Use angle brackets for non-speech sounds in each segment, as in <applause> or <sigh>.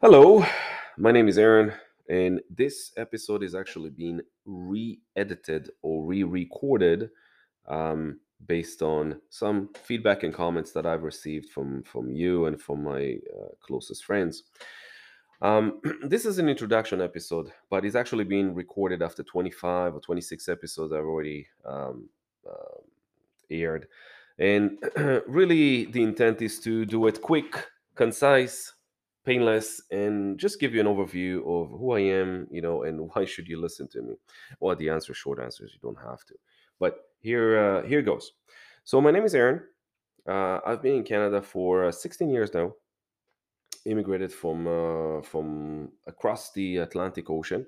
Hello, my name is Aaron, and this episode is actually being re edited or re recorded um, based on some feedback and comments that I've received from, from you and from my uh, closest friends. Um, <clears throat> this is an introduction episode, but it's actually being recorded after 25 or 26 episodes I've already um, uh, aired. And <clears throat> really, the intent is to do it quick, concise, painless, and just give you an overview of who I am, you know, and <laughs> why should you listen to me. Well, the answer, short answer is you don't have to. But here, uh, here goes. So my name is Aaron. Uh, I've been in Canada for uh, 16 years now. Immigrated from uh, from across the Atlantic Ocean,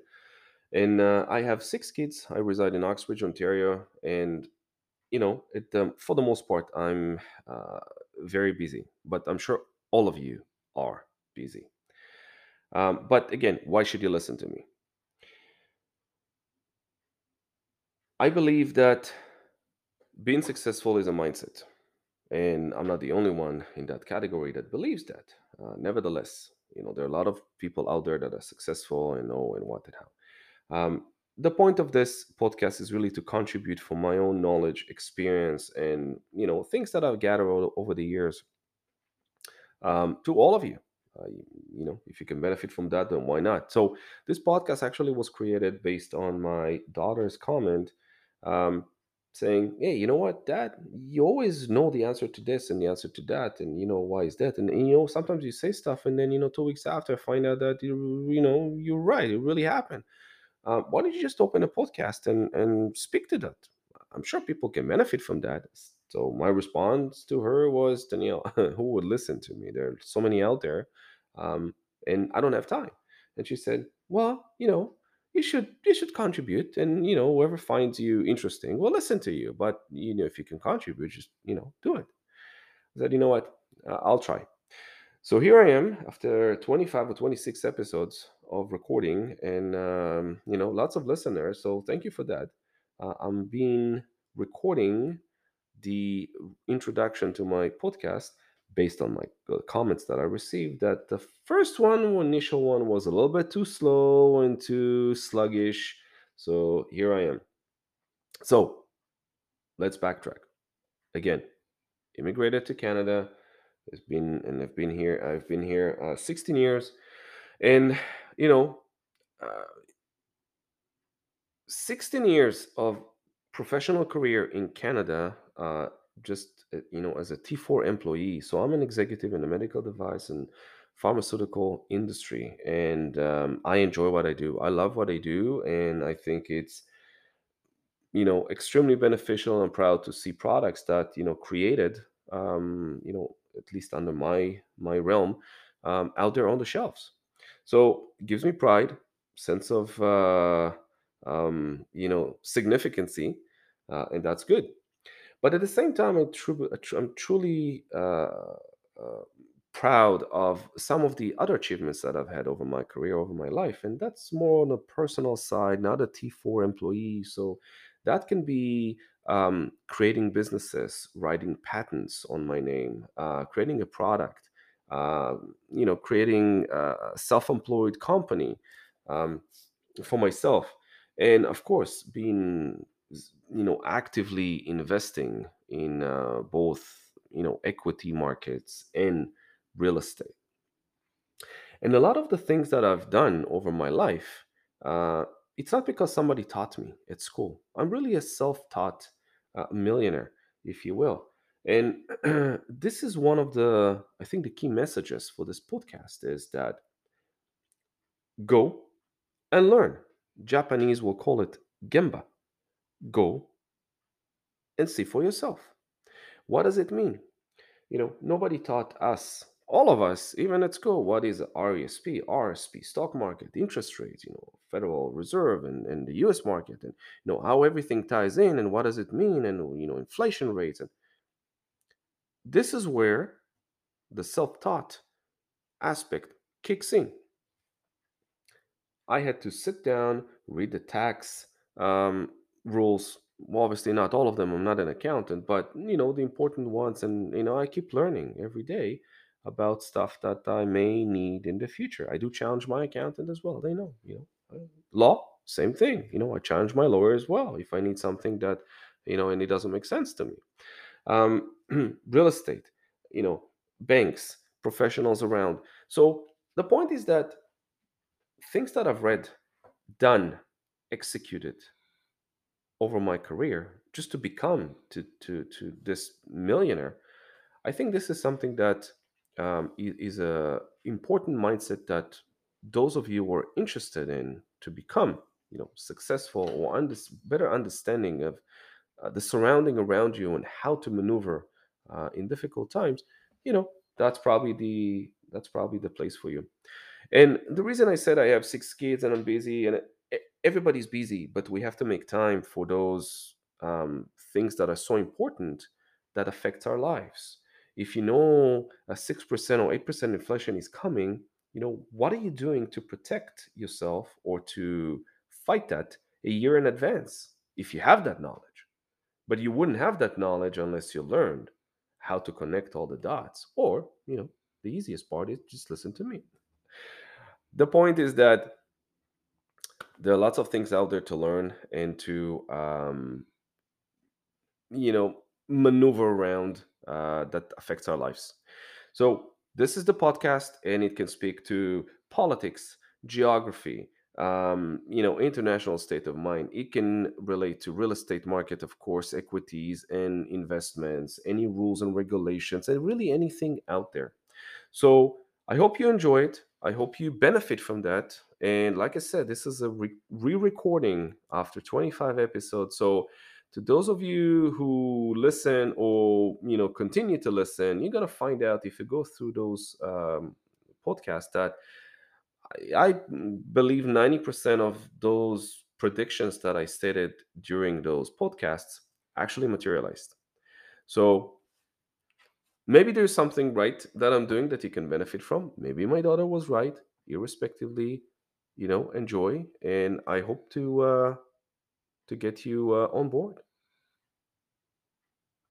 and uh, I have six kids. I reside in Uxbridge, Ontario, and you know, it um, for the most part, I'm uh, very busy, but I'm sure all of you are busy. Um, but again, why should you listen to me? I believe that being successful is a mindset, and I'm not the only one in that category that believes that. Uh, nevertheless, you know, there are a lot of people out there that are successful and know and what and how. Um, the point of this podcast is really to contribute from my own knowledge, experience, and you know things that I've gathered over the years um, to all of you. Uh, you. You know, if you can benefit from that, then why not? So this podcast actually was created based on my daughter's comment, um, saying, "Hey, you know what, Dad? You always know the answer to this and the answer to that, and you know why is that? And, and you know, sometimes you say stuff, and then you know, two weeks after, I find out that you, you know, you're right. It really happened." uh, why don't you just open a podcast and and speak to that? I'm sure people can benefit from that. So my response to her was, Danielle, <laughs> who would listen to me? There are so many out there, um, and I don't have time. And she said, Well, you know, you should you should contribute, and you know, whoever finds you interesting will listen to you. But you know, if you can contribute, just you know, do it. I said, you know what? Uh, I'll try. So here I am after 25 or 26 episodes of recording and, um, you know, lots of listeners. So thank you for that. Uh, I'm being recording the introduction to my podcast based on my comments that I received. That the first one, initial one, was a little bit too slow and too sluggish. So here I am. So let's backtrack. Again, immigrated to Canada. It's been and I've been here. I've been here uh, 16 years, and you know, uh, 16 years of professional career in Canada. Uh, just uh, you know, as a T4 employee. So I'm an executive in the medical device and pharmaceutical industry, and um, I enjoy what I do. I love what I do, and I think it's you know extremely beneficial and proud to see products that you know created um, you know at least under my my realm um, out there on the shelves so it gives me pride sense of uh, um, you know significancy uh, and that's good but at the same time I tru- i'm truly uh, uh, proud of some of the other achievements that i've had over my career over my life and that's more on the personal side not a t4 employee. So that can be um, creating businesses writing patents on my name uh, creating a product uh, you know creating a self-employed company um, for myself. And of course being you know actively investing in uh, both you know equity markets and real estate. And a lot of the things that i've done over my life uh, it's not because somebody taught me at school. I'm really a self-taught uh, millionaire if you will. And <clears throat> this is one of the i think the key messages for this podcast is that go and learn. Japanese will call it gemba go and see for yourself what does it mean You know, nobody taught us, all of us, even at school, what is RESP, RSP, stock market, interest rates, you know, Federal Reserve and, and the US market, and you know how everything ties in and what does it mean, and you know, inflation rates. And this is where the self-taught aspect kicks in. I had to sit down, read the tax um, rules. Well, obviously, not all of them. I'm not an accountant, but you know the important ones, and you know I keep learning every day. about stuff that I may need in the future. I do challenge my accountant as well. They know, you know, uh, law, same thing. You know, I challenge my lawyer as well if I need something that, you know, and it doesn't make sense to me. Um, <clears throat> real estate, you know, banks, professionals around. So the point is that things that I've read, done, executed over my career just to become to to to this millionaire I think this is something that um, is a important mindset that those of you who are interested in to become, you know, successful or under, better understanding of uh, the surrounding around you and how to maneuver uh, in difficult times, you know, that's probably the that's probably the place for you. And the reason I said I have six kids and I'm busy, and everybody's busy, but we have to make time for those um, things that are so important that affect our lives. If you know a 6% or 8% inflation is coming, you know, what are you doing to protect yourself or to fight that a year in advance if you have that knowledge? But you wouldn't have that knowledge unless you learned how to connect all the dots. Or, you know, the easiest part is just listen to me. The point is that there are lots of things out there to learn and to um, you know maneuver around uh, that affects our lives so this is the podcast and it can speak to politics geography um, you know international state of mind it can relate to real estate market of course equities and investments any rules and regulations and really anything out there so I hope you enjoy it. I hope you benefit from that. And like I said, this is a re recording after 25 episodes. So to those of you who listen or you know continue to listen, you're gonna find out if you go through those um, podcasts that I, I believe 90% of those predictions that I stated during those podcasts actually materialized. So maybe there's something right that I'm doing that you can benefit from. Maybe my daughter was right, irrespectively, you know, enjoy. And I hope to uh, to get you uh, on board.